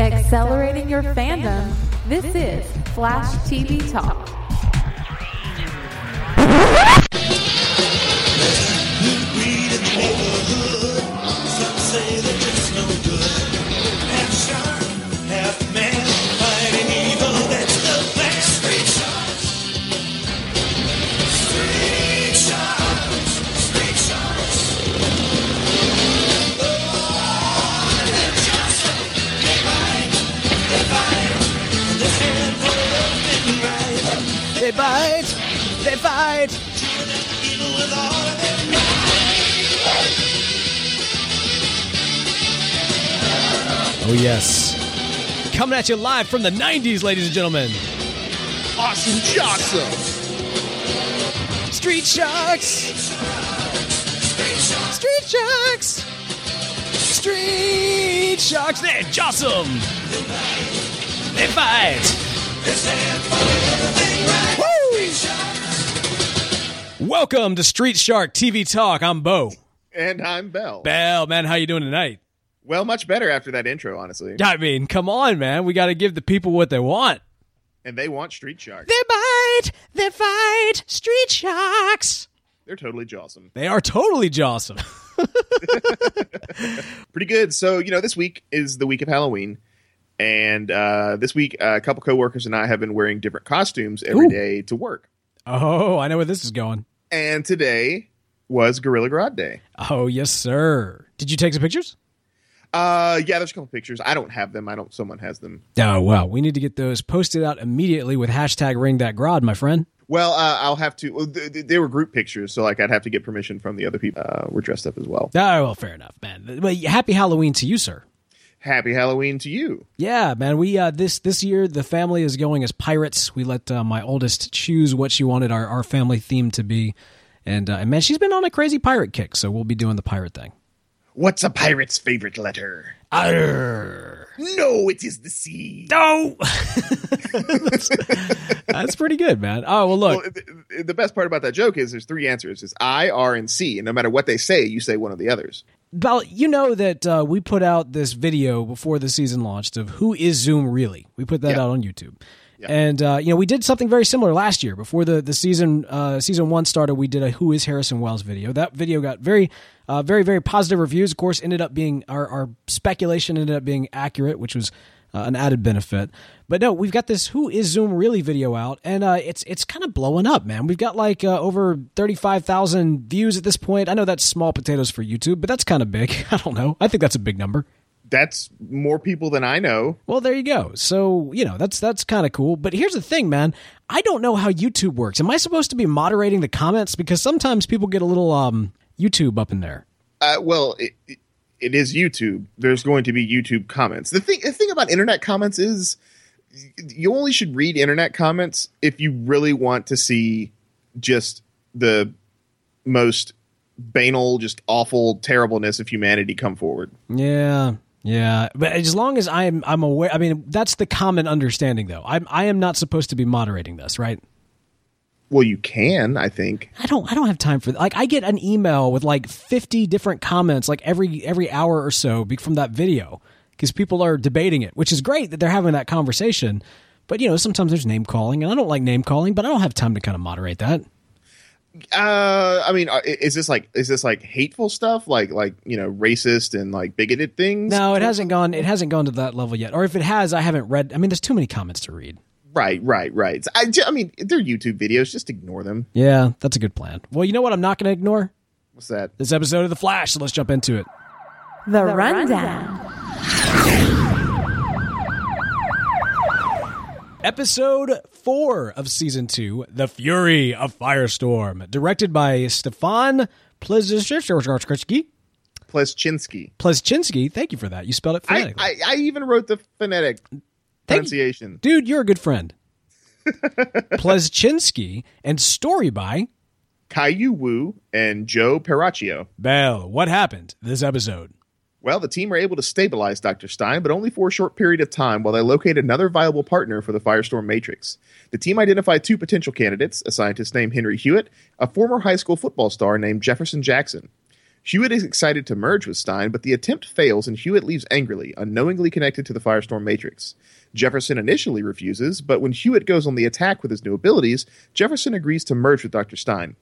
Accelerating your fandom. This is Flash TV Talk. Oh, yes. Coming at you live from the 90s, ladies and gentlemen. Awesome Johnson. Street Sharks! Street Sharks! Street Sharks! They're awesome! They fight! Woo! Welcome to Street Shark TV Talk. I'm Bo. And I'm Bell. Bell, man, how you doing tonight? Well, much better after that intro, honestly. I mean, come on, man. We got to give the people what they want. And they want Street Sharks. They bite! They fight! Street Sharks! They're totally jawsome. They are totally jawsome. Pretty good. So, you know, this week is the week of Halloween. And uh, this week, uh, a couple coworkers and I have been wearing different costumes every Ooh. day to work. Oh, I know where this is going. And today was Gorilla Grodd Day. Oh, yes, sir. Did you take some pictures? Uh, yeah, there's a couple pictures. I don't have them. I don't. Someone has them. Oh, well, we need to get those posted out immediately with hashtag ring that grod, my friend. Well, uh, I'll have to. Well, th- th- they were group pictures, so like I'd have to get permission from the other people. Uh, we're dressed up as well. Oh, well, fair enough, man. Well, happy Halloween to you, sir. Happy Halloween to you. Yeah, man. We uh, this this year the family is going as pirates. We let uh, my oldest choose what she wanted our, our family theme to be, and uh, and man, she's been on a crazy pirate kick. So we'll be doing the pirate thing. What's a pirate's favorite letter? Arr. No, it is the sea. No, that's, that's pretty good, man. Oh well, look. Well, the, the best part about that joke is there's three answers. It's I, R, and C, and no matter what they say, you say one of the others. Bell, you know that uh, we put out this video before the season launched of who is Zoom really. We put that Yeah. out on YouTube, Yeah. and uh, you know we did something very similar last year before the the season uh, season one started. We did a Who is Harrison Wells video. That video got very uh, very very positive reviews. Of course, ended up being our, our speculation ended up being accurate, which was uh, an added benefit. But no, we've got this Who is Zoom really video out, and uh, it's it's kind of blowing up, man. We've got like uh, over thirty five thousand views at this point. I know that's small potatoes for YouTube, but that's kind of big. I don't know. I think that's a big number. That's more people than I know. Well, there you go. So you know that's that's kind of cool. But here's the thing, man. I don't know how YouTube works. Am I supposed to be moderating the comments because sometimes people get a little um YouTube up in there. Uh, well, it, it, it is YouTube. There's going to be YouTube comments. The thing, the thing about internet comments is you only should read internet comments if you really want to see just the most banal, just awful terribleness of humanity come forward. Yeah. Yeah, but as long as I'm I'm aware, I mean that's the common understanding though. I'm I am not supposed to be moderating this, right? Well, you can, I think. I don't I don't have time for like I get an email with like 50 different comments like every every hour or so from that video because people are debating it, which is great that they're having that conversation. But you know, sometimes there's name calling and I don't like name calling, but I don't have time to kind of moderate that. Uh, I mean, uh, is this like is this like hateful stuff, like like you know, racist and like bigoted things? No, it hasn't gone it hasn't gone to that level yet. Or if it has, I haven't read I mean there's too many comments to read. Right, right, right. I, I mean, they're YouTube videos. Just ignore them. Yeah, that's a good plan. Well, you know what I'm not going to ignore? What's that? This episode of The Flash, so let's jump into it. The, Rundown. Episode 4 of Season 2, The Fury of Firestorm, directed by Stefan Plizishevsky. Pleszczynski. Pleszczynski, thank you for that. You spelled it I, phonetically. I, I even wrote the phonetic pronunciation. Dude, you're a good friend. Pleszczynski and story by Caillou Wu and Joe Peracchio. Bell. What happened this episode? Well, the team were able to stabilize Dr. Stein, but only for a short period of time while they located another viable partner for the Firestorm Matrix. The team identified two potential candidates a scientist named Henry Hewitt, a former high school football star named Jefferson Jackson. Hewitt is excited to merge with Stein, but the attempt fails and Hewitt leaves angrily, unknowingly connected to the Firestorm Matrix. Jefferson initially refuses, but when Hewitt goes on the attack with his new abilities, Jefferson agrees to merge with Dr. Stein.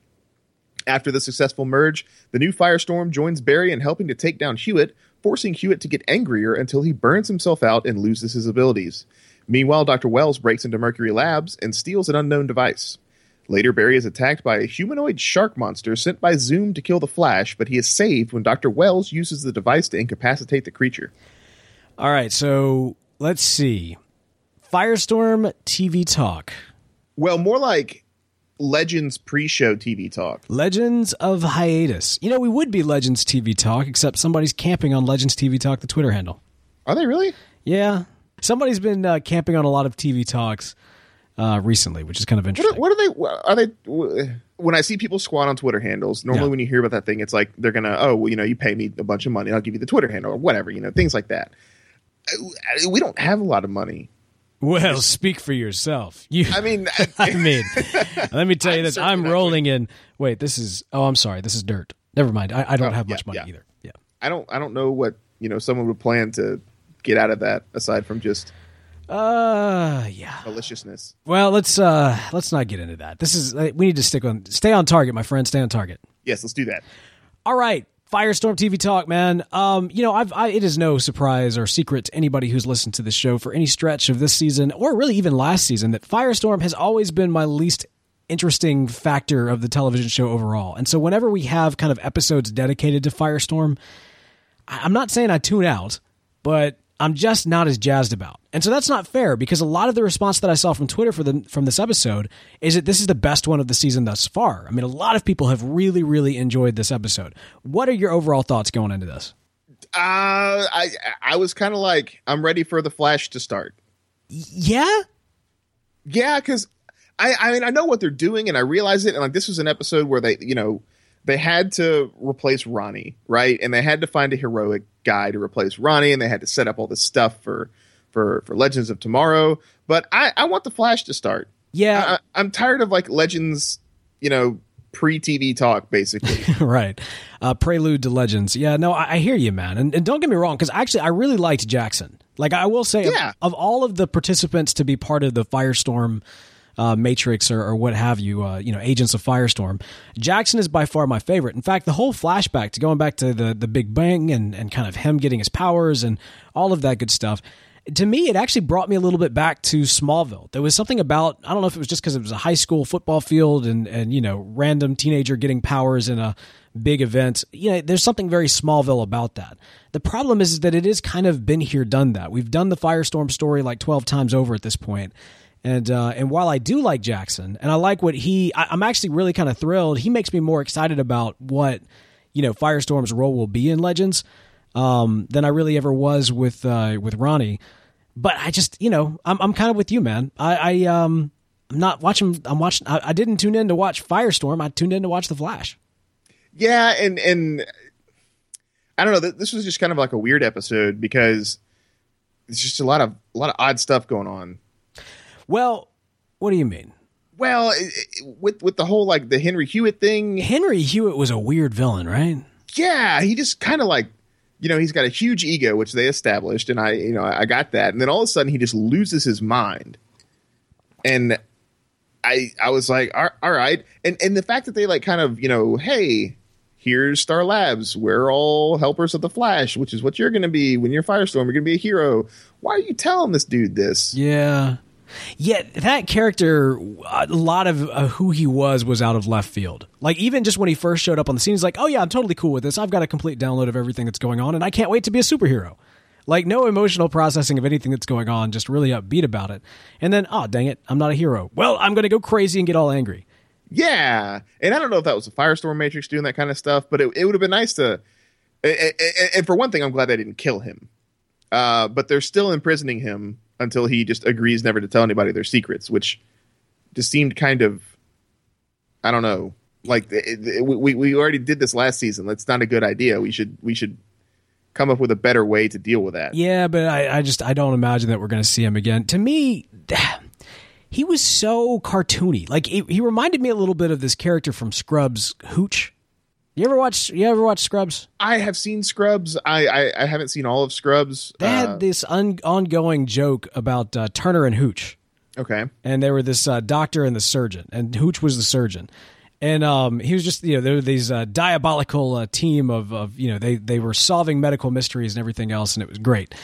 After the successful merge, the new Firestorm joins Barry in helping to take down Hewitt, forcing Hewitt to get angrier until he burns himself out and loses his abilities. Meanwhile, Dr. Wells breaks into Mercury Labs and steals an unknown device. Later, Barry is attacked by a humanoid shark monster sent by Zoom to kill the Flash, but he is saved when Dr. Wells uses the device to incapacitate the creature. All right, so let's see. Firestorm TV Talk. Well, more like Legends pre-show TV talk. Legends of Hiatus. You know, we would be Legends TV Talk, except somebody's camping on Legends TV Talk, the Twitter handle. Are they really? Yeah. Somebody's been uh, camping on a lot of TV talks uh, recently, which is kind of What interesting. are, what are they? Are they? When I see people squat on Twitter handles, normally Yeah. when you hear about that thing, it's like they're gonna, oh, well, you know, you pay me a bunch of money, I'll give you the Twitter handle or whatever, you know, things like that. We don't have a lot of money. Well, speak for yourself. You, I mean, I mean, let me tell you I'm this. I'm rolling in. Wait, this is. Oh, I'm sorry. This is dirt. Never mind. I, I don't Oh, have yeah, much money yeah. either. Yeah. I don't, I don't know what you know someone would plan to get out of that aside from just Uh, yeah. maliciousness. Well, let's uh let's not get into that. This is uh, we need to stick on stay on target, my friend. Stay on target. Yes, let's do that. All right, Firestorm TV talk, man. Um, you know, I've I, it is no surprise or secret to anybody who's listened to this show for any stretch of this season or really even last season that Firestorm has always been my least interesting factor of the television show overall. And so whenever we have kind of episodes dedicated to Firestorm, I'm not saying I tune out, but I'm just not as jazzed about. And so that's not fair because a lot of the response that I saw from Twitter for the from this episode is that this is the best one of the season thus far. I mean, a lot of people have really, really enjoyed this episode. What are your overall thoughts going into this? Uh, I, I was kind of like, I'm ready for the Flash to start. Yeah, Yeah, because I, I mean, I know what they're doing, and I realize it. And like, this was an episode where they, you know, they had to replace Ronnie, right? And they had to find a heroic guy to replace Ronnie, and they had to set up all this stuff for for for Legends of Tomorrow. But I, I want the Flash to start. yeah, I, I'm tired of like Legends, you know, pre TV talk, basically. right. Uh, Prelude to Legends. Yeah, no, I, I hear you, man. And, and don't get me wrong, because actually, I really liked Jackson. Like, I will say, of- Yeah. of, all of the participants to be part of the Firestorm uh, Matrix or, or what have you, uh, you know, Agents of Firestorm, Jackson is by far my favorite. In fact, the whole flashback to going back to the the Big Bang and and kind of him getting his powers and all of that good stuff. To me, it actually brought me a little bit back to Smallville. There was something about I don't know if it was just because it was a high school football field and and you know random teenager getting powers in a big event. You know, there's something very Smallville about that. The problem is that it is kind of been here, done that. We've done the Firestorm story like 12 times over at this point. And uh, and while I do like Jackson, and I like what he, I, I'm actually really kind of thrilled. He makes me more excited about what you know Firestorm's role will be in Legends um, than I really ever was with uh, with Ronnie. But I just, you know, I'm I'm kind of with you, man. I, I um I'm not watching. I'm watching. I, I didn't tune in to watch Firestorm. I tuned in to watch The Flash. yeah, and and I don't know. This was just kind of like a weird episode because it's just a lot of a lot of odd stuff going on. Well, what do you mean? Well, it, it, with with the whole like the Henry Hewitt thing, Henry Hewitt was a weird villain, right? yeah, he just kind of like, you know, he's got a huge ego, which they established, and I, you know, I got that, and then all of a sudden he just loses his mind, and I, I was like, all, all right, and and the fact that they like kind of, you know, hey, here's Star Labs, we're all helpers of the Flash, which is what you're going to be when you're Firestorm, you're going to be a hero. Why are you telling this dude this? Yeah. Yeah, that character, a lot of uh, who he was was out of left field. Like, even just when he first showed up on the scene, he's like, oh, yeah, I'm totally cool with this. I've got a complete download of everything that's going on, and I can't wait to be a superhero. Like, no emotional processing of anything that's going on, just really upbeat about it. And then, oh, dang it, I'm not a hero. Well, I'm to go crazy and get all angry. Yeah, and I don't know if that was a Firestorm Matrix doing that kind of stuff, but it, it would have been nice to and for one thing, I'm glad they didn't kill him. Uh, but they're still imprisoning him until he just agrees never to tell anybody their secrets, which just seemed kind of, I don't know, like it, it, we we already did this last season. That's not a good idea. We should we should come up with a better way to deal with that. Yeah, but I, I just I don't imagine that we're going to see him again. To me, he was so cartoony. Like he, he reminded me a little bit of this character from Scrubs, Hooch. You ever watch? You ever watch Scrubs? I have seen Scrubs. I I, I haven't seen all of Scrubs. They had Uh, this un, ongoing joke about uh, Turner and Hooch, okay. and they were this uh, doctor and the surgeon, and Hooch was the surgeon, and um, he was just you know they were these uh, diabolical uh, team of of you know they they were solving medical mysteries and everything else, and it was great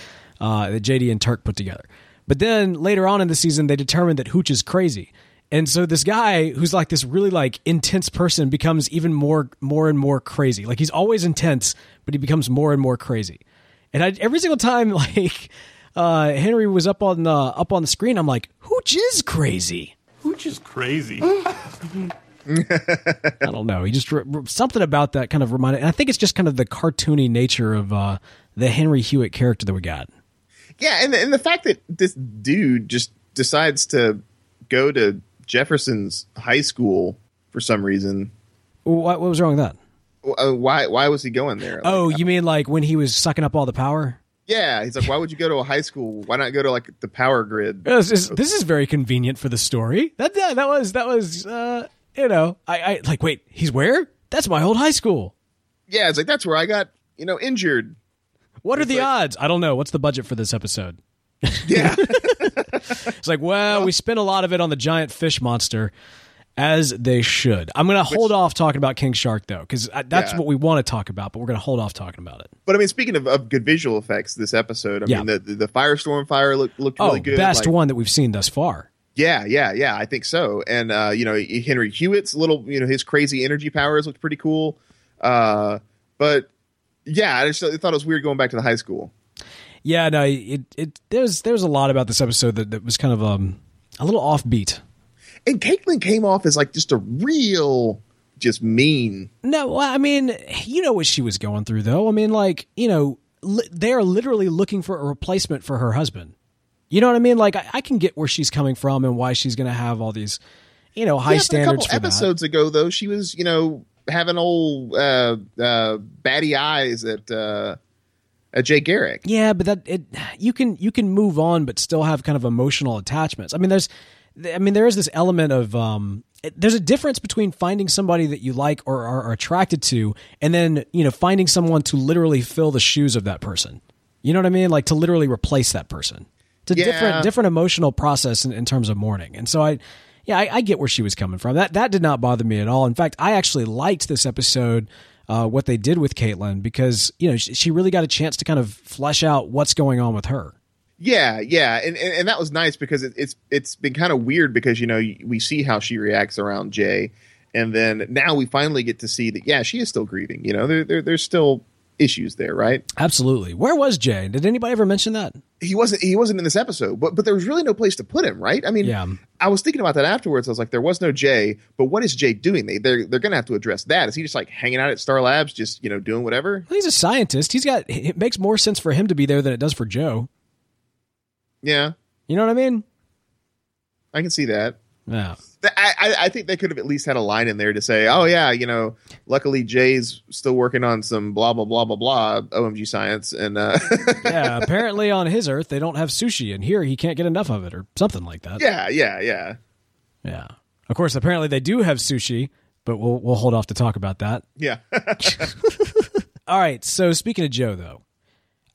uh, that JD and Turk put together. But then later on in the season, they determined that Hooch is crazy. And so this guy who's like this really like intense person becomes even more more and more crazy. Like he's always intense, but he becomes more and more crazy. And I, every single time like uh, Henry was up on the up on the screen, I'm like, Hooch is crazy. Hooch is crazy. I don't know. He just something about that kind of reminded. And I think it's just kind of the cartoony nature of uh, the Henry Hewitt character that we got. Yeah, and and the fact that this dude just decides to go to Jefferson's high school for some reason. What, what was wrong with that? Uh, why why was he going there? Like, Oh, you mean like when he was sucking up all the power? yeah. He's like, why would you go to a high school? Why not go to like the power grid? This is, this is very convenient for the story. That that, that was that was uh, you know I, I like wait he's where? That's my old high school. Yeah, it's like that's where I got you know injured. What are the like- odds? I don't know. What's the budget for this episode? Yeah, It's like, well, we spent a lot of it on the giant fish monster, as they should. I'm going to hold off talking about King Shark though, because that's Yeah. what we want to talk about. But we're going to hold off talking about it. but I mean, speaking of, of good visual effects, this episode, I Yeah. mean, the, the the firestorm fire looked looked Oh, really good. best like- one that we've seen thus far. Yeah, yeah, yeah. I think so. And uh, you know, Henry Hewitt's little, you know, his crazy energy powers looked pretty cool. Uh, but yeah, I just I thought it was weird going back to the high school. Yeah, no, it it there's there's a lot about this episode that, that was kind of um a little offbeat. And Caitlin came off as like just a real, just mean. No, I mean, you know what she was going through, though. I mean, like, you know, li- they are literally looking for a replacement for her husband. You know what I mean? Like, I, I can get where she's coming from and why she's going to have all these, you know, high yeah, but a standards couple episodes ago, though, she was, you know, having old uh, uh, batty eyes at uh, at Jay Garrick. Yeah, but that it you can you can move on, but still have kind of emotional attachments. I mean, there's, I mean, there is this element of um, it- there's a difference between finding somebody that you like or are, are attracted to, and then you know finding someone to literally fill the shoes of that person. You know what I mean? Like to literally replace that person. It's a Yeah. different different emotional process in, in terms of mourning, and so I. Yeah, I, I get where she was coming from. That that did not bother me at all. In fact, I actually liked this episode, uh, what they did with Caitlin because you know she, really got a chance to kind of flesh out what's going on with her. Yeah, yeah, and, and and that was nice because it, it's it's been kind of weird because you know we see how she reacts around Jay, and then now we finally get to see that yeah she is still grieving. You know there, there there's still issues there, right? Absolutely. Where was Jay? Did anybody ever mention that? He wasn't he wasn't in this episode, but but there was really no place to put him, right? I mean, Yeah. I was thinking about that afterwards. I was like, there was no Jay, but what is Jay doing? They they're they're gonna have to address that. Is he just like hanging out at Star Labs, just you know doing whatever? He's a scientist. He's got. It makes more sense for him to be there than it does for Joe. Yeah, You know what I mean? I can see that. Yeah. I, I think they could have at least had a line in there to say, "Oh yeah, you know, luckily Jay's still working on some blah blah blah blah blah OMG science," and uh, Yeah. apparently on his Earth they don't have sushi, and here he can't get enough of it, or something like that. yeah, yeah, yeah, Yeah. Of course, apparently they do have sushi, but we'll we'll hold off to talk about that. yeah. All right. So speaking of Joe, though,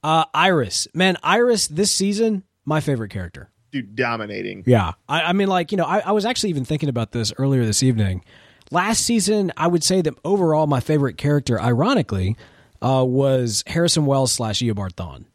uh, Iris, man, Iris this season, my favorite character. Dude, dominating. Yeah. I, I mean, like, you know, I, I was actually even thinking about this earlier this evening. Last season, I would say that overall, my favorite character, ironically, uh, was Harrison Wells slash Eobard Thawne.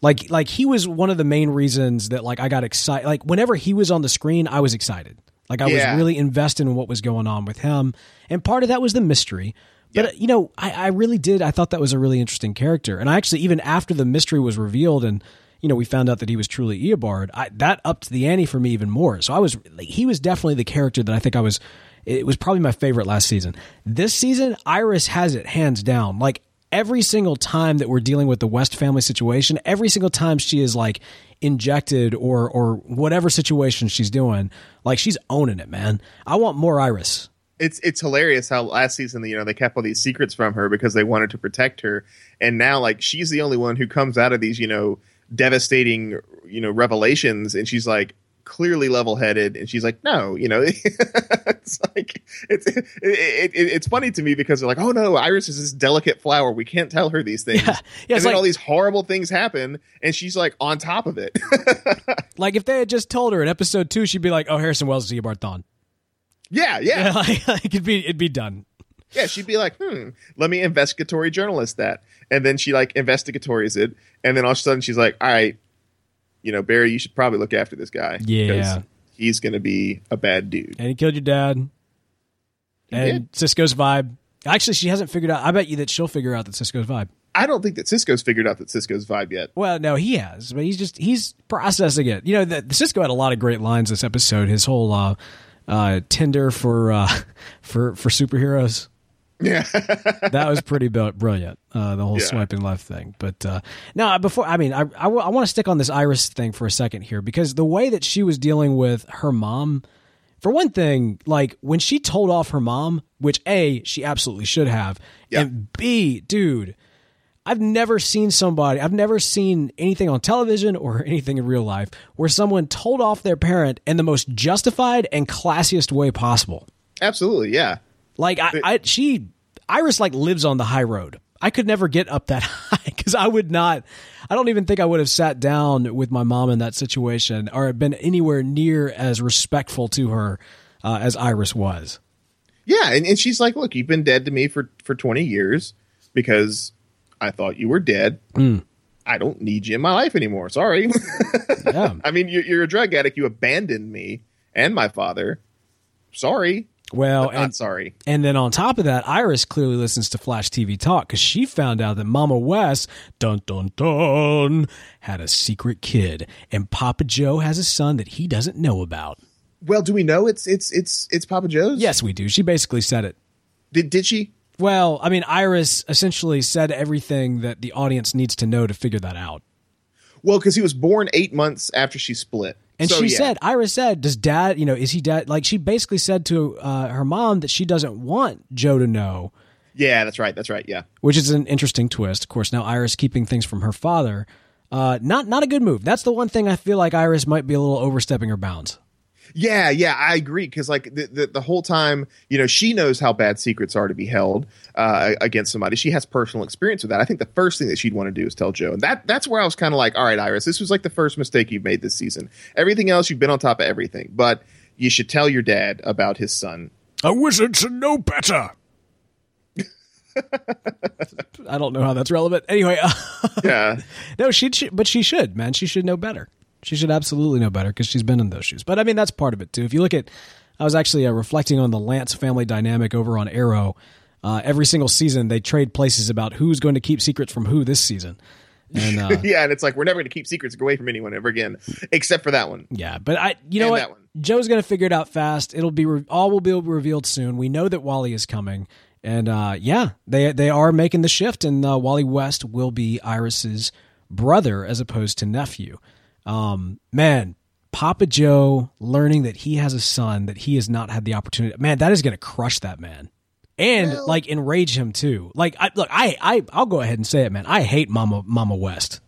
Like, like he was one of the main reasons that like I got excited. Like whenever he was on the screen, I was excited. Like I Yeah. was really invested in what was going on with him, and part of that was the mystery. But uh, you know, I, I really did. I thought that was a really interesting character, and I actually even after the mystery was revealed and you know we found out that he was truly Eobard, I, that upped the ante for me even more. So I was like, he was definitely the character that I think I was. It was probably my favorite last season. This season, Iris has it hands down. Like every single time that we're dealing with the West family situation, every single time she is like injected or or whatever situation she's doing, like she's owning it, man. I want more Iris. it's it's hilarious how last season you know they kept all these secrets from her because they wanted to protect her and now like she's the only one who comes out of these you know devastating you know revelations and she's like clearly level-headed and she's like no you know it's like it's it, it, it, it's funny to me because they're like oh no iris is this delicate flower we can't tell her these things Yeah. Yeah, and then like- all these horrible things happen and she's like on top of it Like if they had just told her in episode two, she'd be like, "Oh, Harrison Wells is Eobard Thawne." yeah yeah like, like it'd be it'd be done. Yeah, she'd be like, hmm, let me investigatory journalist that. And then she like investigatories it. And then all of a sudden she's like, all right, you know, Barry, you should probably look after this guy. Yeah. because He's going to be a bad dude. And he killed your dad. And Cisco's vibe. Actually, she hasn't figured out. I bet you that she'll figure out that Cisco's vibe. I don't think that Cisco's figured out that Cisco's vibe yet. Well, no, he has, but he's just he's processing it. You know, the, the Cisco had a lot of great lines this episode. His whole uh, uh, Tinder for uh, for for superheroes. Yeah. that was pretty brilliant. Uh, the whole Yeah. swiping left thing. But uh, no, before I mean, I I, want to stick on this Iris thing for a second here because the way that she was dealing with her mom, for one thing, like when she told off her mom, which a she absolutely should have, Yeah. and b dude. I've never seen somebody, I've never seen anything on television or anything in real life where someone told off their parent in the most justified and classiest way possible. Absolutely. Yeah. Like I, I she Iris like lives on the high road. I could never get up that high because I would not. I don't even think I would have sat down with my mom in that situation or been anywhere near as respectful to her uh, as Iris was. Yeah. And, and she's like, look, you've been dead to me for, for 20 years because I thought you were dead. Hmm. I don't need you in my life anymore. Sorry. Yeah. I mean, you're, you're a drug addict. You abandoned me and my father. Sorry. Well, Not and sorry. and then on top of that, Iris clearly listens to Flash TV Talk because she found out that Mama West, dun dun dun, had a secret kid, and Papa Joe has a son that he doesn't know about. Well, do we know it's it's it's it's Papa Joe's? Yes, we do. She basically said it. Did did she? Well, I mean, Iris essentially said everything that the audience needs to know to figure that out. Well, because he was born eight months after she split, And So, she yeah. said, Iris said, does dad, you know, is he dad? Like, she basically said to uh, her mom that she doesn't want Joe to know, "Yeah, that's right, that's right, yeah." which is an interesting twist. Of course, now Iris keeping things from her father. Uh, not not a good move. That's the one thing I feel like Iris might be a little overstepping her bounds. Yeah, yeah, I agree. Because like the, the the whole time, you know, she knows how bad secrets are to be held uh, against somebody. She has personal experience with that. I think the first thing that she'd want to do is tell Joe, and that that's where I was kind of like, all right, Iris, this was like the first mistake you've made this season. Everything else, you've been on top of everything, but you should tell your dad about his son. A wizard should know better. I don't know how that's relevant. Anyway, uh, Yeah, No, she, she but she should, man. She should know better. She should absolutely know better because she's been in those shoes. But I mean, that's part of it too. If you look at, I was actually uh, reflecting on the Lance family dynamic over on Arrow. Uh, every single season, they trade places about who's going to keep secrets from who this season. And uh, yeah, and it's like we're never going to keep secrets away from anyone ever again, except for that one. yeah, but I, you know And what. Joe's going to figure it out fast. It'll be re- all will be revealed soon. We know that Wally is coming, and uh, yeah, they they are making the shift, and uh, Wally West will be Iris's brother as opposed to nephew. Um, man, Papa Joe learning that he has a son that he has not had the opportunity. Man, that is going to crush that man. And Well- like enrage him too. Like, I, look, I, I, I'll go ahead and say it, man. I hate Mama, Mama West.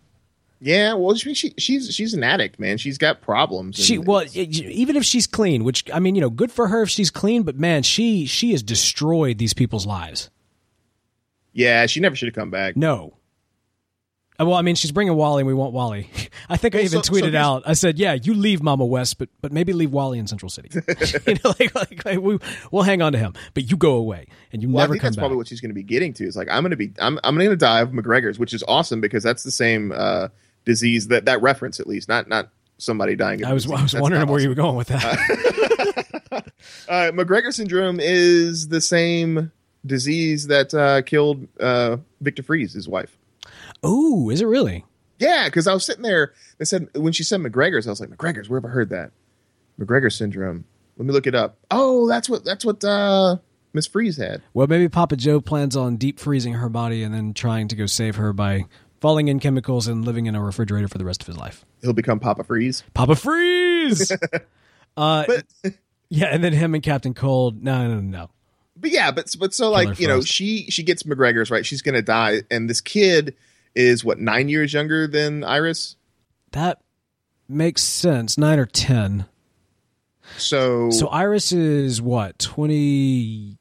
Yeah, well, she, she she's she's an addict, man. She's got problems. She well, even if she's clean, which I mean, you know, good for her if she's clean. But man, she she has destroyed these people's lives. yeah, she never should have come back. No. Uh, Well, I mean, she's bringing Wally, and we want Wally. I think I even so- so tweeted here's- out. I said, "Yeah, you leave Mama West, but but maybe leave Wally in Central City. you know, like, like, like we we'll hang on to him, but you go away and you Well, I never think come that's back." probably what she's going to be getting to. Is like I'm going to be I'm I'm going to die of McGregor's, which is awesome because that's the same uh, disease that that reference at least, not not somebody dying. Of I was disease. I was That's wondering where you were going with that. Uh, McGregor syndrome is the same disease that uh, killed uh, Victor Fries, his wife. Ooh, is it really? Yeah, because I was sitting there. They said when she said McGregor's, I was like, McGregor's. Where have I heard that? McGregor syndrome. Let me look it up. Oh, that's what that's what uh, Miss Freeze had. Well, maybe Papa Joe plans on deep freezing her body and then trying to go save her by falling in chemicals and living in a refrigerator for the rest of his life. He'll become Papa Freeze. Papa Freeze. uh, But yeah, and then him and Captain Cold. No, no, no, no. but yeah, but but so like Killer you know she she gets McGregor's right. She's gonna die, and this kid is what nine years younger than Iris. That makes sense. Nine or ten. So So Iris is what twenty,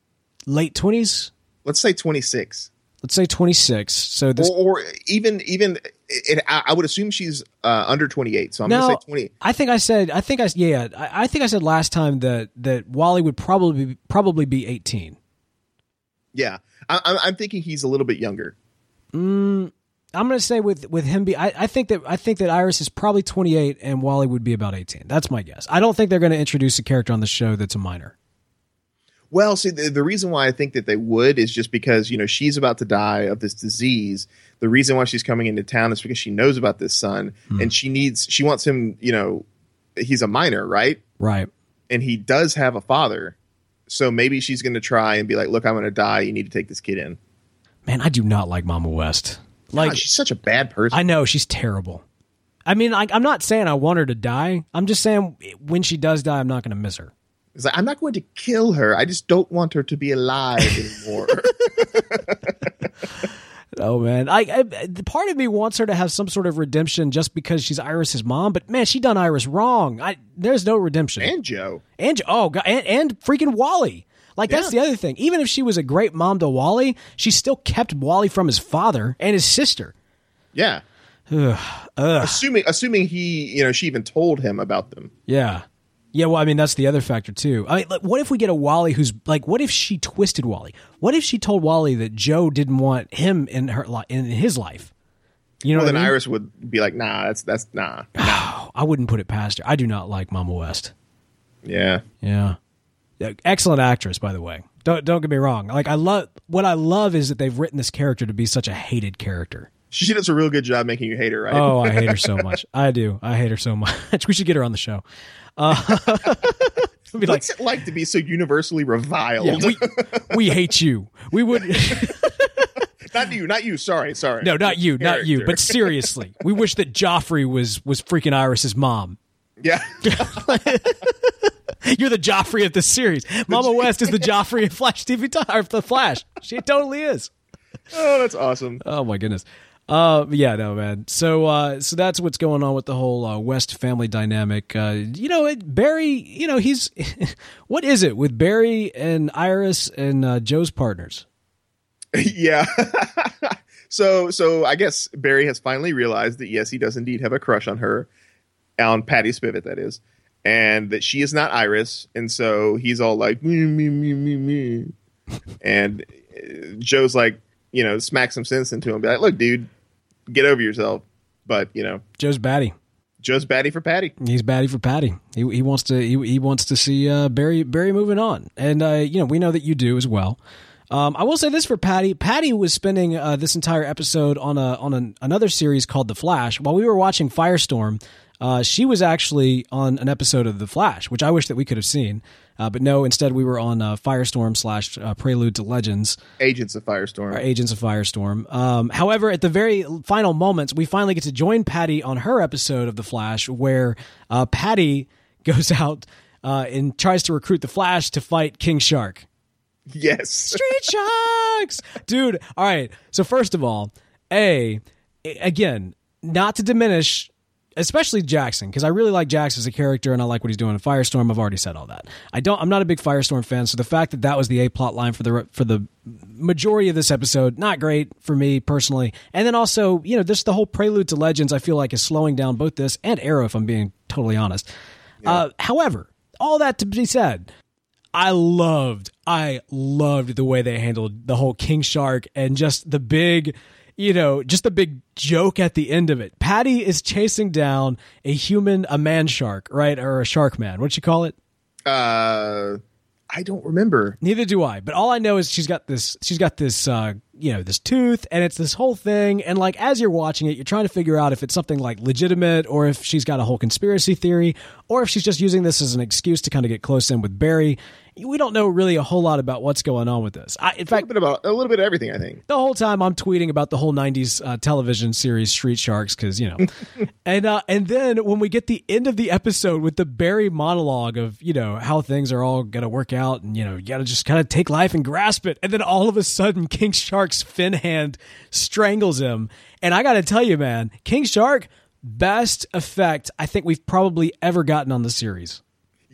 late twenties. let's say twenty six, Let's say twenty six. So this or, or even even it, I, I would assume she's uh, under twenty eight. So I'm No, gonna say twenty. I think I said. I think I yeah. I, I think I said last time that that Wally would probably probably be eighteen. Yeah, I, I'm I'm thinking he's a little bit younger. I'm going to say with with him be. I, I think that I think that Iris is probably 28 and Wally would be about 18. That's my guess. I don't think they're going to introduce a character on the show that's a minor. Well, see, the, the reason why I think that they would is just because you know she's about to die of this disease. The reason why she's coming into town is because she knows about this son, hmm. and she needs she wants him. You know, he's a minor, right? Right. And he does have a father, so maybe she's going to try and be like, "Look, I'm going to die. You need to take this kid in." Man, I do not like Mama West. Like God, she's such a bad person. I know she's terrible. I mean, I, I'm not saying I want her to die. I'm just saying when she does die, I'm not going to miss her. It's like I'm not going to kill her. I just don't want her to be alive anymore. Oh man, I, I the part of me wants her to have some sort of redemption just because she's Iris's mom, but man, she done Iris wrong. I there's no redemption. and Joe. and oh god, and, and freaking Wally. Like that's Yeah. the other thing. Even if she was a great mom to Wally, she still kept Wally from his father and his sister. Yeah. Ugh. Assuming assuming he, you know, she even told him about them. Yeah. Yeah, well, I mean, that's the other factor too. I mean, like, what if we get a Wally who's like, what if she twisted Wally? What if she told Wally that Joe didn't want him in her li- in his life? You know, Well, then I, mean? Iris would be like, "Nah, that's that's nah." Oh, I wouldn't put it past her. I do not like Mama West. Yeah. Yeah. Excellent actress, by the way. Don't don't get me wrong. Like I love what I love is that they've written this character to be such a hated character. She does a real good job making you hate her, right? Oh, I hate her so much. I do. I hate her so much. We should get her on the show. Uh, be like, What's it like to be so universally reviled? yeah, we we hate you. We would not you, not you. Sorry, sorry. no, not you, not you. But seriously, we wish that Joffrey was was freaking Iris's mom. yeah, You're the Joffrey of this series. Mama West is the Joffrey of Flash TV or the Flash. She totally is. oh, that's awesome. Oh my goodness. Uh, yeah, no, man. So, uh, so that's what's going on with the whole uh, West family dynamic. Uh, you know, it, Barry. You know, he's what is it with Barry and Iris and uh, Joe's partners? yeah. so, so I guess Barry has finally realized that yes, he does indeed have a crush on her, on Patty Spivot, that is, and that she is not Iris, and so he's all like me, me, me, me, me, and uh, Joe's like, you know, smack some sense into him, be like, look, dude, get over yourself. But you know, Joe's batty. Joe's batty for Patty. He's batty for Patty. He he wants to he, he wants to see uh, Barry Barry moving on, and uh, you know we know that you do as well. Um, I will say this for Patty. Patty was spending uh, this entire episode on a on an, another series called The Flash. While we were watching Firestorm, uh, she was actually on an episode of The Flash, which I wish that we could have seen. Uh, but no, instead we were on uh, Firestorm slash uh, Prelude to Legends Agents of Firestorm. our Agents of Firestorm. Um, however, at the very final moments, we finally get to join Patty on her episode of The Flash, where uh, Patty goes out uh, and tries to recruit the Flash to fight King Shark. Yes. Street Sharks, dude. All right. So first of all, a again, not to diminish. Especially Jackson, because I really like Jackson as a character, and I like what he's doing in Firestorm. I've already said all that. I don't. I'm not a big Firestorm fan, so the fact that that was the a plot line for the for the majority of this episode, not great for me personally. And then also, you know, this the whole prelude to Legends. I feel like is slowing down both this and Arrow, if I'm being totally honest. Uh, however, all that to be said, I loved, I loved the way they handled the whole King Shark and just the big, you know, just the big joke at the end of it. Patty is chasing down a human, a man shark, right? Or a shark man. What'd you call it? Uh, I don't remember. Neither do I. But all I know is she's got this, she's got this, uh, you know this tooth and it's this whole thing and like as you're watching it you're trying to figure out if it's something like legitimate or if she's got a whole conspiracy theory or if she's just using this as an excuse to kind of get close in with barry we don't know really a whole lot about what's going on with this I, in A fact little bit about a little bit of everything. I think. the whole time I'm tweeting about the whole '90s uh, television series Street Sharks because you know, and uh, and then when we get the end of the episode with the Barry monologue of you know how things are all gonna work out and you know you gotta just kind of take life and grasp it, and then all of a sudden King Shark's fin hand strangles him, and I gotta tell you, man, King Shark best effect I think we've probably ever gotten on the series.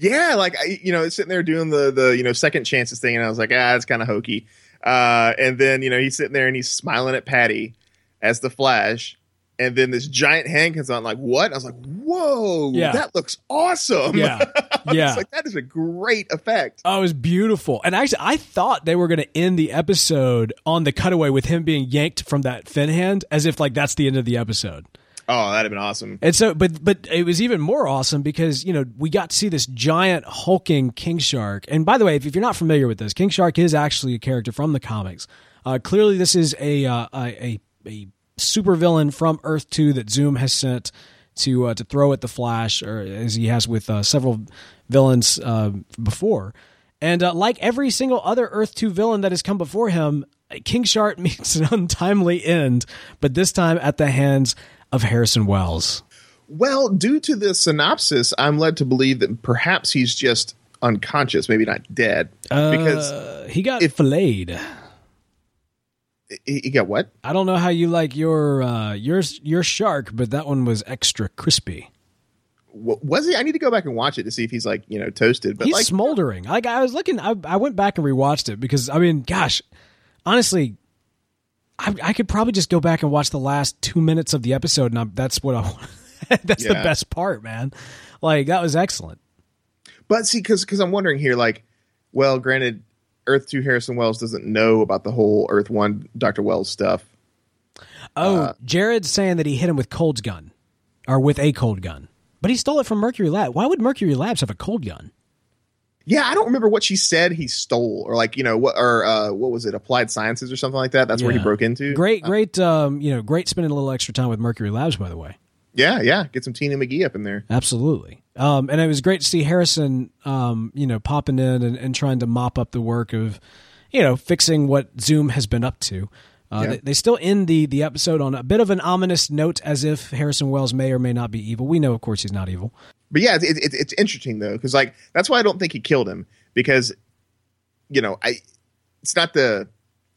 Yeah, like I, you know, sitting there doing the the you know second chances thing, and I was like, ah, it's kind of hokey. Uh, and then you know he's sitting there and he's smiling at Patty as the Flash, and then this giant hand comes on. Like what? I was like, whoa, Yeah. that looks awesome. Yeah, yeah. like that is a great effect. Oh, it was beautiful. And actually, I thought they were going to end the episode on the cutaway with him being yanked from that fin hand, as if like that's the end of the episode. Oh, that'd have been awesome. And so, but but it was even more awesome because you know we got to see this giant hulking king shark. And by the way, if, if you're not familiar with this, King Shark is actually a character from the comics. Uh, clearly, this is a uh, a a, supervillain from Earth Two that Zoom has sent to uh, to throw at the Flash, or as he has with uh, several villains uh, before. And uh, like every single other Earth Two villain that has come before him, King Shark meets an untimely end, but this time at the hands of Harrison Wells. Well, due to the synopsis, I'm led to believe that perhaps he's just unconscious, maybe not dead, because Uh, he got if- filleted. he, he got what? I don't know how you like your uh, your your shark, but that one was extra crispy. Was he? I need to go back and watch it to see if he's like you know toasted. But He's like, smoldering. Like I was looking, I, I went back and rewatched it because I mean, gosh, honestly, I, I could probably just go back and watch the last two minutes of the episode, and I'm, that's what I want. that's the best part, man. Like that was excellent. But see, because because I'm wondering here, like, well, granted, Earth Two Harrison Wells doesn't know about the whole Earth One Doctor Wells stuff. Oh, Uh, Jared's saying that he hit him with Cold's gun, or with a cold gun, but he stole it from Mercury Lab. Why would Mercury Labs have a cold gun? Yeah, I don't remember what she said he stole, or like you know what, or uh, what was it, Applied Sciences or something like that. That's where he broke into. Great, great, um, you know, great spending a little extra time with Mercury Labs, by the way. Yeah, yeah, get some Tina McGee up in there. Absolutely. Um, and it was great to see Harrison, um, you know, popping in and, and trying to mop up the work of, you know, fixing what Zoom has been up to. Uh, Yeah. they, they still end the the episode on a bit of an ominous note, as if Harrison Wells may or may not be evil. We know, of course, he's not evil. But yeah, it's it's, it's interesting though, because like that's why I don't think he killed him because, you know, I it's not the.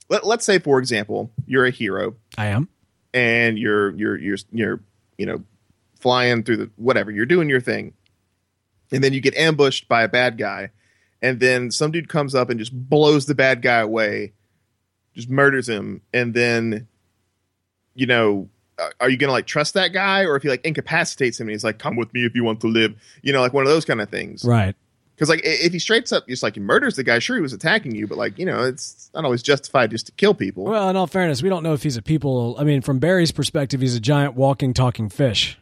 Let, let's say, for example, you're a hero I am. and you're you're you're you're you know flying through the whatever you're doing your thing and then you get ambushed by a bad guy and then some dude comes up and just blows the bad guy away just murders him and then you know are you gonna like trust that guy or if he like incapacitates him and he's like come with me if you want to live you know like one of those kind of things Right. because like if he straights up just like he murders the guy sure he was attacking you but like you know it's not always justified just to kill people Well, in all fairness, we don't know if he's a people. I mean, from Barry's perspective, he's a giant walking, talking fish.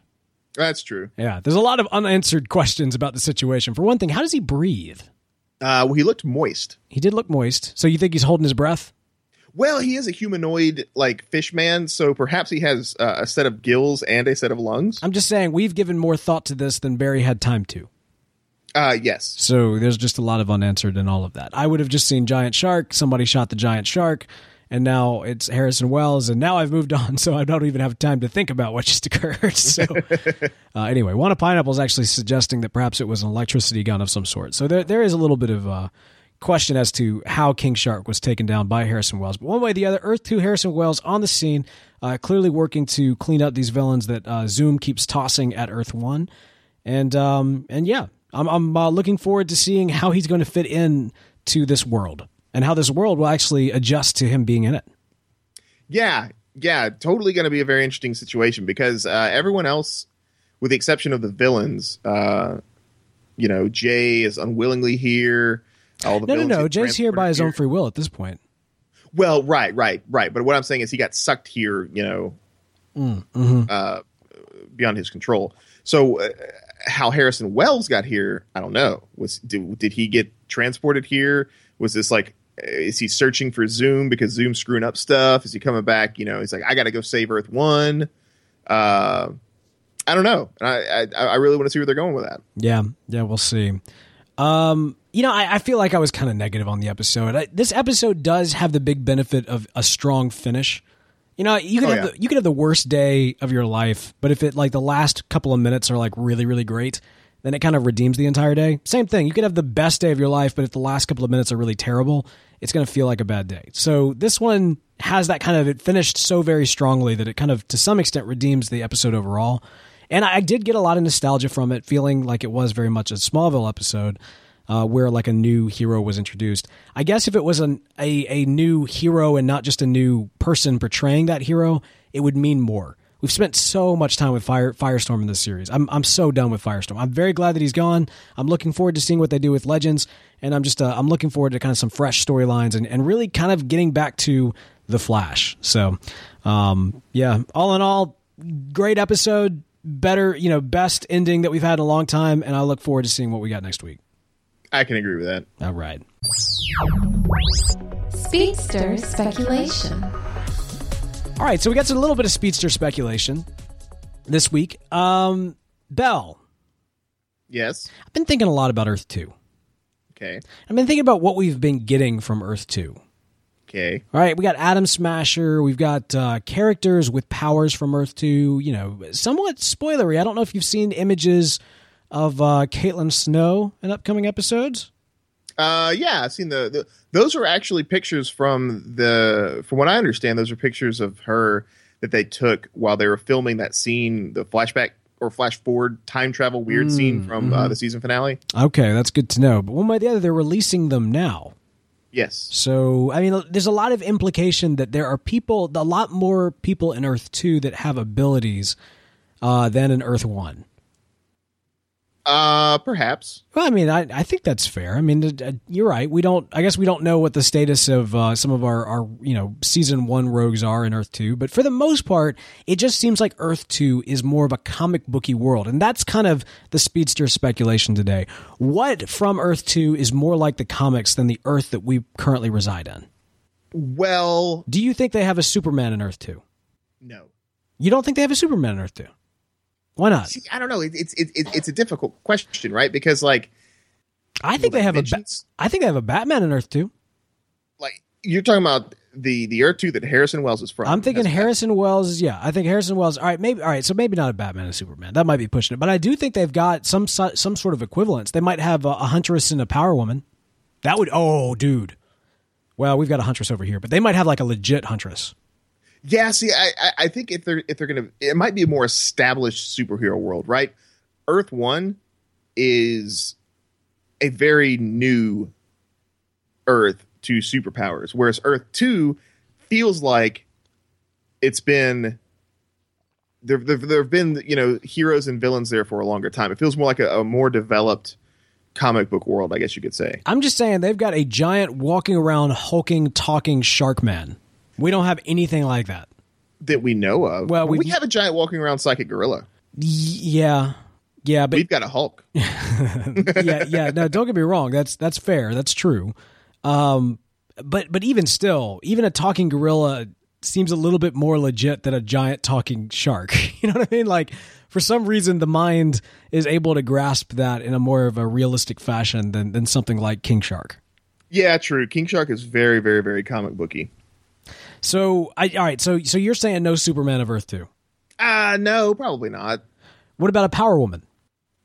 that's true Yeah. There's a lot of unanswered questions about the situation. For one thing, how does he breathe? uh well he looked moist He did look moist. So you think he's holding his breath? Well, he is a humanoid like fish man, so perhaps he has uh, a set of gills and a set of lungs. I'm just saying we've given more thought to this than Barry had time to. Uh, yes. So there's just a lot of unanswered in all of that. I would have just seen giant shark, somebody shot the giant shark, and now it's Harrison Wells, and now I've moved on, so I don't even have time to think about what just occurred. So uh, anyway, one of Pineapple is actually suggesting that perhaps it was an electricity gun of some sort. So there there is a little bit of uh, question as to how King Shark was taken down by Harrison Wells. But one way or the other, Earth 2 Harrison Wells on the scene, uh, clearly working to clean up these villains that uh, Zoom keeps tossing at Earth 1. And um, and yeah, I'm, I'm uh, looking forward to seeing how he's going to fit in to this world and how this world will actually adjust to him being in it. Yeah, yeah, totally going to be a very interesting situation because uh, everyone else, with the exception of the villains, uh, you know, Jay is unwillingly here. All the No, no, no. Jay's here by his own free will at this point. Well, right, right, right. But what I'm saying is he got sucked here, you know, uh, beyond his control. So, uh, how Harrison Wells got here, I don't know. Was did, did he get transported here? Was this like is he searching for Zoom because Zoom's screwing up stuff? Is he coming back? You know, he's like, I got to go save Earth One. Uh, I don't know. I, I I really want to see where they're going with that. Yeah, yeah, we'll see. Um, you know, I, I feel like I was kind of negative on the episode. I, this episode does have the big benefit of a strong finish. You know, you can Oh, have yeah. the, you can have the worst day of your life, but if it like the last couple of minutes are like really really great, then it kind of redeems the entire day. Same thing. You could have the best day of your life, but if the last couple of minutes are really terrible, it's going to feel like a bad day. So this one has that kind of it finished so very strongly that it kind of to some extent redeems the episode overall. And I did get a lot of nostalgia from it, feeling like it was very much a Smallville episode. Uh, where like a new hero was introduced. I guess if it was an, a a new hero and not just a new person portraying that hero, it would mean more. We've spent so much time with Fire Firestorm in this series. I'm I'm so done with Firestorm. I'm very glad that he's gone. I'm looking forward to seeing what they do with Legends, and I'm just uh, I'm looking forward to kind of some fresh storylines and and really kind of getting back to the Flash. So, um, yeah, all in all, great episode. Better, you know, best ending that we've had in a long time, and I look forward to seeing what we got next week. I can agree with that. All right. Speedster speculation. All right, so we got some- a little bit of speedster speculation this week. Um, Bell, Yes. I've been thinking a lot about Earth 2. Okay. I've been thinking about what we've been getting from Earth 2. Okay. All right, we got Atom Smasher. We've got uh, characters with powers from Earth 2. You know, somewhat spoilery. I don't know if you've seen images of uh, Caitlin Snow in upcoming episodes. Uh, yeah, I've seen the, the. Those are actually pictures from the. From what I understand, those are pictures of her that they took while they were filming that scene, the flashback or flash forward time travel weird scene from uh, the season finale. Okay, that's good to know. But one way or the other, they're releasing them now. Yes. So, I mean, there's a lot of implication that there are people, a lot more people in Earth 2 that have abilities uh, than in Earth 1. Uh, perhaps. Well, I mean, I, I think that's fair. I mean, uh, you're right. We don't. I guess we don't know what the status of uh, some of our, our you know season one rogues are in Earth two, but for the most part, it just seems like Earth two is more of a comic booky world, and that's kind of the speedster speculation today. What from Earth two is more like the comics than the Earth that we currently reside in? Well, Do you think they have a Superman in Earth two? no. You don't think they have a Superman in Earth two? Why not? See, I don't know. It, it's it, it, it's a difficult question, right? Because like, I think they have a. Ba- I think they have a Batman in Earth two. like you're talking about the the Earth two that Harrison Wells is from. I'm thinking Harrison Wells. Yeah, I think Harrison Wells. All right, maybe. All right, so maybe not a Batman and Superman. That might be pushing it, but I do think they've got some some sort of equivalence. They might have a, a huntress and a power woman. That would. Oh, dude. Well, we've got a huntress over here, but they might have like a legit huntress. Yeah, see, I, I think if they're if they're gonna, it might be a more established superhero world, right? Earth One is a very new Earth to superpowers, whereas Earth Two feels like it's been there. There there have been you know heroes and villains there for a longer time. It feels more like a, a more developed comic book world, I guess you could say. I'm just saying they've got a giant walking around, hulking, talking shark man. We don't have anything like that. That we know of. Well, we we- have a giant walking around psychic gorilla. Y- yeah, yeah, but We've got a Hulk. yeah, yeah. No, don't get me wrong. That's that's fair. That's true. Um, but but even still, even a talking gorilla seems a little bit more legit than a giant talking shark. You know what I mean? Like for some reason, the mind is able to grasp that in a more of a realistic fashion than than something like King Shark. Yeah, true. King Shark is very, very, very comic booky. So I all right. So so you're saying no Superman of Earth two? Ah, no, probably not. What about a Power Woman?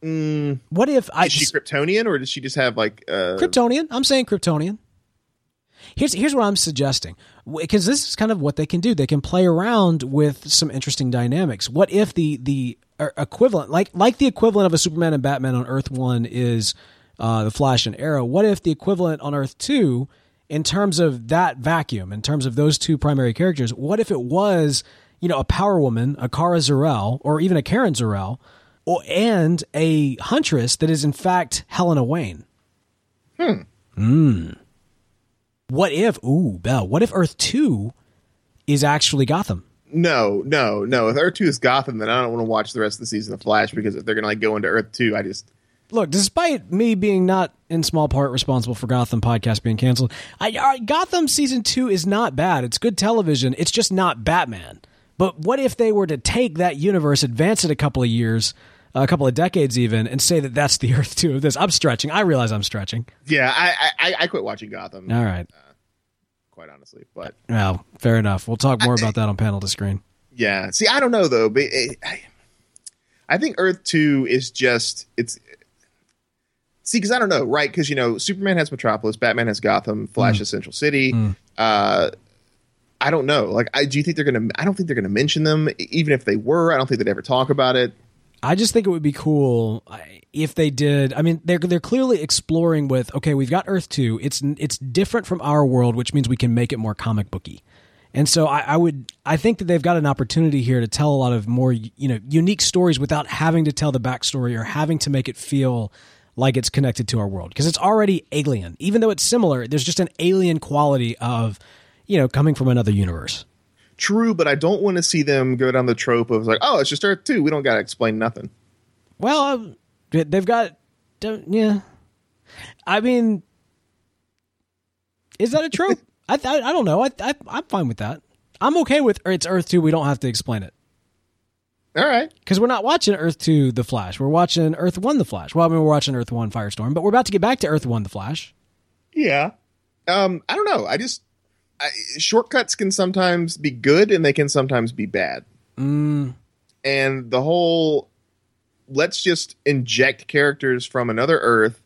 Mm, What if I is she Kryptonian, or does she just have like? Uh, Kryptonian. I'm saying Kryptonian. Here's here's what I'm suggesting because this is kind of what they can do. They can play around with some interesting dynamics. What if the the uh, equivalent, like like the equivalent of a Superman and Batman on Earth One, is uh, the Flash and Arrow? What if the equivalent on Earth Two, in terms of that vacuum, in terms of those two primary characters, what if it was you know a Power Woman, a Kara Zor-El, or even a Karen Zor-El, or and a Huntress that is in fact Helena Wayne? Hmm. Mm. What if, ooh, Bell, what if Earth 2 is actually Gotham? no, no, no. If Earth Two is Gotham, then I don't want to watch the rest of the season of Flash because if they're gonna like go into Earth Two, I just look, despite me being not in small part responsible for Gotham podcast being canceled, I, I, Gotham season two is not bad. It's good television. It's just not Batman. But what if they were to take that universe, advance it a couple of years, a couple of decades even, and say that that's the Earth two of this? I'm stretching. I realize I'm stretching. Yeah, I I, I quit watching Gotham. All right. Uh, quite honestly, but Well, fair enough. We'll talk more about that on panel to screen. yeah. See, I don't know though, but it, I, I think Earth Two is just it's. See, because I don't know, right? Because you know, Superman has Metropolis, Batman has Gotham, Flash has Central City. Uh, I don't know. Like, I do you think they're gonna? I don't think they're gonna mention them. Even if they were, I don't think they'd ever talk about it. I just think it would be cool if they did. I mean, they're they're clearly exploring with okay, we've got Earth two. It's it's different from our world, which means we can make it more comic booky. And so I, I would I think that they've got an opportunity here to tell a lot of more you know unique stories without having to tell the backstory or having to make it feel like it's connected to our world because it's already alien. Even though it's similar, there's just an alien quality of you know coming from another universe. True, but I don't want to see them go down the trope of like, oh, it's just Earth Two. We don't got to explain nothing. Well, uh, they've got, don't, yeah. I mean, is that a trope? I, I I don't know. I, I I'm fine with that. I'm okay with it's Earth two. We don't have to explain it All right. because we're not watching Earth two, The Flash. We're watching Earth one, The Flash. Well, I mean, we're watching Earth one, Firestorm, but we're about to get back to Earth one, The Flash. Yeah. Um, I don't know. I just I, shortcuts can sometimes be good and they can sometimes be bad. Mm, And the whole let's just inject characters from another Earth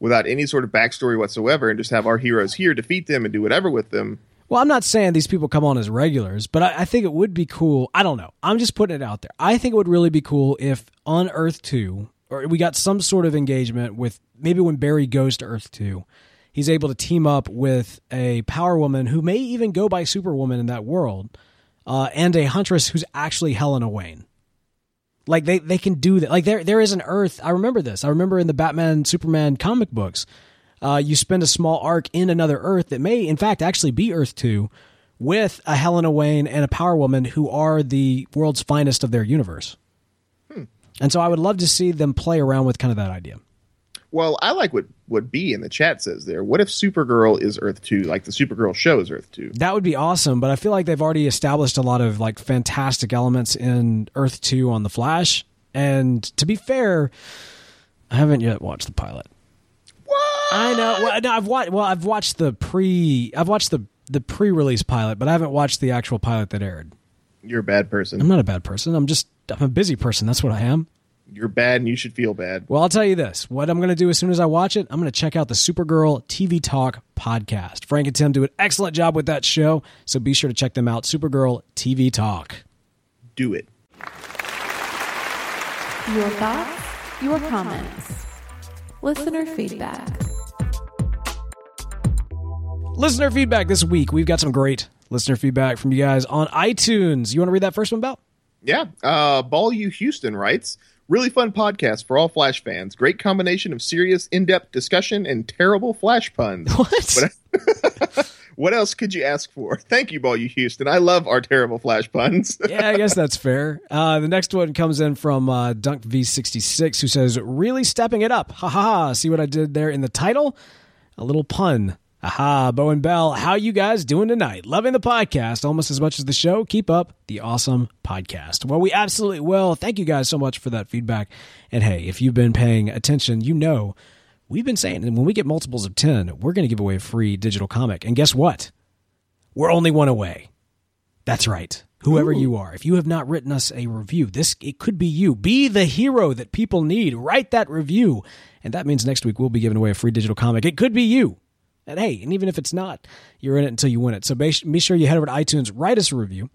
without any sort of backstory whatsoever and just have our heroes here defeat them and do whatever with them. Well, I'm not saying these people come on as regulars, but I, I think it would be cool. I don't know. I'm just putting it out there. I think it would really be cool if on Earth 2, or we got some sort of engagement with maybe when Barry goes to Earth 2, he's able to team up with a power woman who may even go by Superwoman in that world, uh, and a huntress who's actually Helena Wayne. Like they, they can do that. Like there there is an Earth. I remember this. I remember in the Batman Superman comic books, uh, you spend a small arc in another Earth that may, in fact, actually be Earth Two, with a Helena Wayne and a Power Woman who are the world's finest of their universe. And so I would love to see them play around with kind of that idea. Well, I like what what B in the chat says there. What if Supergirl is Earth 2 like the Supergirl show is Earth 2? That would be awesome, but I feel like they've already established a lot of like fantastic elements in Earth 2 on the Flash. And to be fair, I haven't yet watched the pilot. What? I know. Well, no, I've watched. Well, I've watched the pre. I've watched the the pre-release pilot, but I haven't watched the actual pilot that aired. You're a bad person. I'm not a bad person. I'm just I'm a busy person. That's what I am. You're bad and you should feel bad. Well, I'll tell you this. What I'm going to do as soon as I watch it, I'm going to check out the Supergirl TV Talk podcast. Frank and Tim do an excellent job with that show, so be sure to check them out. Supergirl TV Talk. Do it. Your thoughts, your comments, listener feedback. Listener feedback this week. We've got some great listener feedback from you guys on iTunes. You want to read that first one, Bell? Yeah. Uh, Ball U Houston writes Really fun podcast for all Flash fans. Great combination of serious, in depth discussion and terrible Flash puns. What? What else could you ask for? Thank you, Ball U Houston. I love our terrible Flash puns. yeah, I guess that's fair. Uh, the next one comes in from uh, Dunk V66, who says, "Really stepping it up." Ha ha ha! See what I did there in the title? A little pun. Aha, Bo and Bell, how you guys doing tonight? Loving the podcast almost as much as the show. Keep up the awesome podcast. Well, we absolutely will. Thank you guys so much for that feedback. And hey, if you've been paying attention, you know we've been saying that when we get multiples of 10, we're going to give away a free digital comic. And guess what? We're only one away. That's right. Whoever you are, if you have not written us a review, this it could be you. Be the hero that people need. Write that review. And that means next week we'll be giving away a free digital comic. It could be you. And hey, and even if it's not, you're in it until you win it. So be, sure you head over to iTunes, write us a review.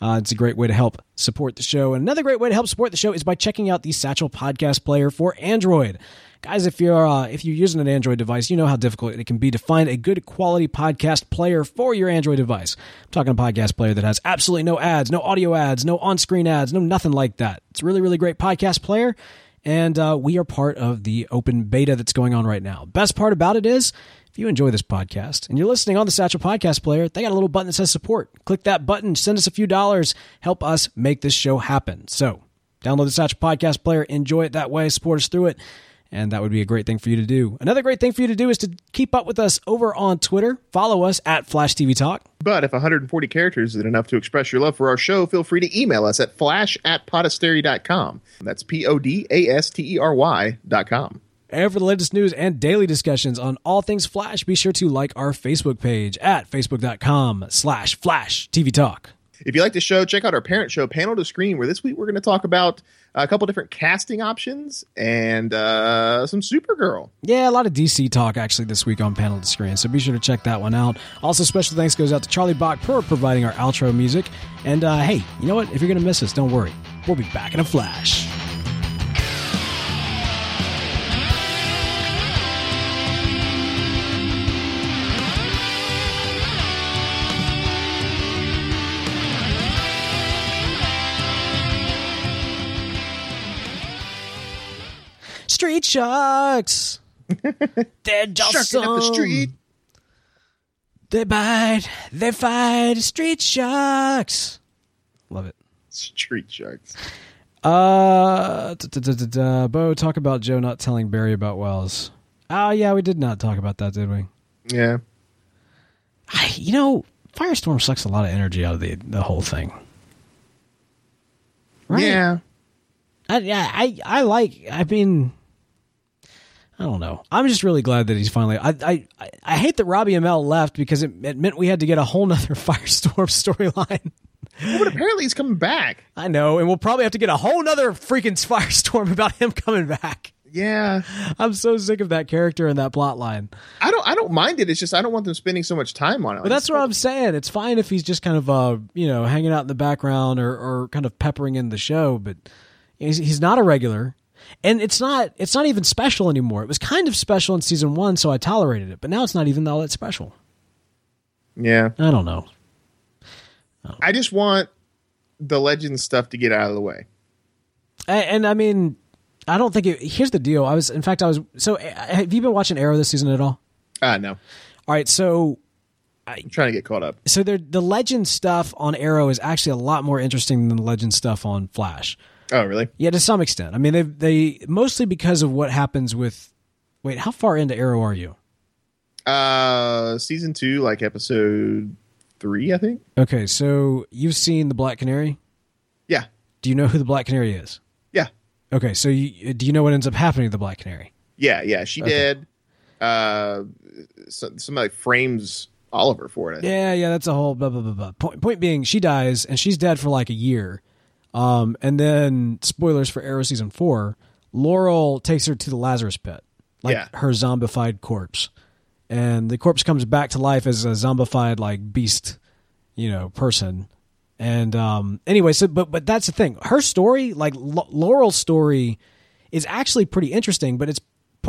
Uh, it's a great way to help support the show. And another great way to help support the show is by checking out the Satchel Podcast Player for Android. Guys, if you're uh, if you're using an Android device, you know how difficult it can be to find a good quality podcast player for your Android device. I'm talking a podcast player that has absolutely no ads, no audio ads, no on-screen ads, no nothing like that. It's a really, really great podcast player, and uh, we are part of the open beta that's going on right now. Best part about it is if you enjoy this podcast and you're listening on the Satchel Podcast Player, they got a little button that says support. Click that button, send us a few dollars, help us make this show happen. So, download the Satchel Podcast Player, enjoy it that way, support us through it. and that would be a great thing for you to do. Another great thing for you to do is to keep up with us over on Twitter. Follow us at Flash TV Talk. But if 140 characters isn't enough to express your love for our show, feel free to email us at flash at podastery.com. That's P O D A S T E R Y dot com. And for the latest news and daily discussions on all things Flash, be sure to like our Facebook page at facebook.com slash Flash TV Talk. If you like the show, check out our parent show, Panel to Screen, where this week we're going to talk about a couple different casting options and uh, some Supergirl. Yeah, a lot of DC talk actually this week on Panel to Screen, so be sure to check that one out. Also, special thanks goes out to Charlie Bock for providing our outro music. And uh, hey, you know what? If you're going to miss us, don't worry. We'll be back in a flash. Street Sharks! They're just Sharking up the street. They bite, they fight, street sharks. Love it. Street Sharks. Uh. Bo, talk about Joe not telling Barry about Wells. Oh, yeah, we did not talk about that, did we? Yeah. I, you know, Firestorm sucks a lot of energy out of the the whole thing. Right? Yeah. I, yeah, I, I like. I mean, I don't know. I'm just really glad that he's finally. I, I, I- I hate that Robbie Amell left because it, it meant we had to get a whole nother Firestorm storyline. But apparently he's coming back. I know, and we'll probably have to get a whole nother freaking Firestorm about him coming back. Yeah. I'm so sick of that character and that plot line. I don't I don't mind it. It's just I don't want them spending so much time on it. But that's what I'm saying. It's fine if he's just kind of uh, you know, hanging out in the background or, or kind of peppering in the show, but he's he's not a regular. And it's not it's not even special anymore. It was kind of special in season 1, so I tolerated it, but now it's not even all that special. Yeah. I don't know. I just want the legend stuff to get out of the way. And, and I mean, I don't think it, here's the deal. I was in fact I was so uh, have you been watching Arrow this season at all? Ah, no. All right, so I'm trying to get caught up. so there, the legend stuff on Arrow is actually a lot more interesting than the legend stuff on Flash. Oh, really? Yeah, to some extent. I mean, they they mostly because of what happens with. Wait, how far into Arrow are you? Uh, season two, like episode three, I think. Okay, so you've seen the Black Canary. Yeah. Do you know who the Black Canary is? Yeah. Okay, so you, do you know what ends up happening to the Black Canary? Yeah. Yeah. She did. Uh, so, somebody frames Oliver for it. Yeah, yeah, that's a whole blah blah blah blah. Point, point being, she dies and she's dead for like a year. Um, and then spoilers for Arrow season four. Laurel takes her to the Lazarus pit, like Yeah. her zombified corpse, and the corpse comes back to life as a zombified like beast, you know, person. And um, anyway, so but but that's the thing. Her story, like L- Laurel's story, is actually pretty interesting, but it's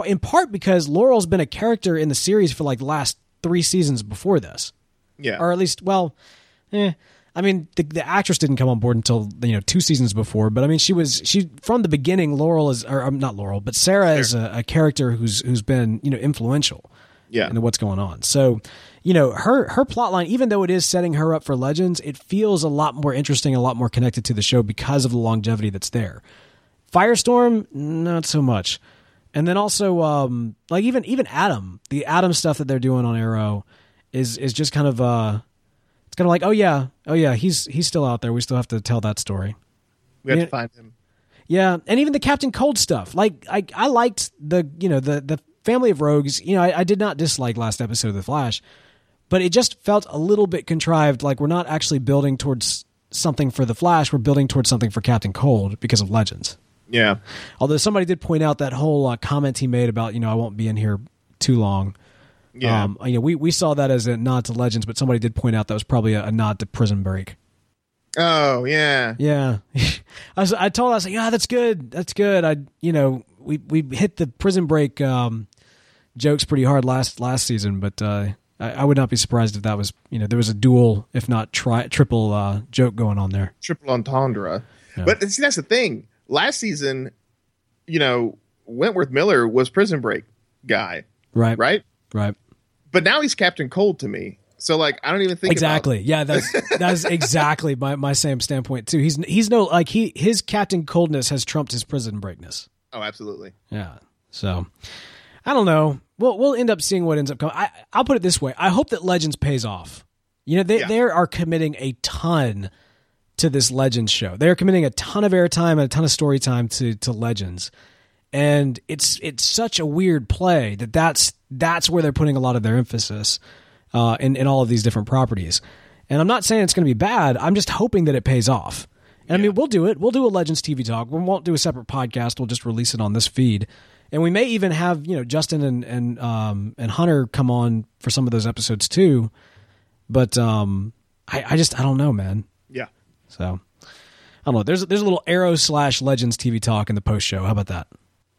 in part because Laurel's been a character in the series for like the last three seasons before this Yeah. or at least well eh, i mean the, the actress didn't come on board until you know two seasons before but i mean she was she from the beginning laurel is or um, not laurel but sarah is a, a character who's who's been you know influential yeah. into what's going on. So you know her her plot line even though it is setting her up for legends it feels a lot more interesting a lot more connected to the show because of the longevity that's there. Firestorm not so much. And then also um like even even atom the atom stuff that they're doing on arrow is is just kind of uh kind of like oh yeah oh yeah he's he's still out there we still have to tell that story we have yeah. to find him. yeah, and even the Captain Cold stuff. Like I, I liked the you know the the family of rogues. You know, I, I did not dislike last episode of the Flash, but it just felt a little bit contrived. Like we're not actually building towards something for the Flash. We're building towards something for Captain Cold because of Legends. Yeah. Although somebody did point out that whole uh, comment he made about you know I won't be in here too long. Yeah. Um, you know, we we saw that as a nod to Legends, but somebody did point out that was probably a, a nod to Prison Break. oh, yeah. Yeah, I was. I told. I was like, yeah, that's good. That's good. I, you know, we we hit the prison break um, jokes pretty hard last last season, but uh, I, I would not be surprised if that was you know there was a dual, if not tri- triple uh, joke going on there. Triple entendre. But see, that's the thing. Last season, you know, Wentworth Miller was Prison Break guy, Right. right? Right. But now he's Captain Cold to me. So like, I don't even think about- Exactly. Yeah. That's that's exactly my, my same standpoint too. He's he's no like he his Captain Coldness has trumped his prison breakness. oh, absolutely. Yeah. So I don't know. We'll we'll end up seeing what ends up coming. I, I'll put it this way: I hope that Legends pays off. You know, they Yeah. they are committing a ton to this Legends show. They're committing a ton of airtime and a ton of story time to to Legends, and it's it's such a weird play that that's that's where they're putting a lot of their emphasis uh, in in all of these different properties. And I'm not saying it's going to be bad. I'm just hoping that it pays off. And I mean, we'll do it. We'll do a Legends TV talk. We won't do a separate podcast. We'll just release it on this feed. And we may even have you know Justin and and um, and Hunter come on for some of those episodes too. But um, I, I just I don't know, man. Yeah. So I don't know. There's there's a little Arrow slash Legends TV talk in the post show. How about that?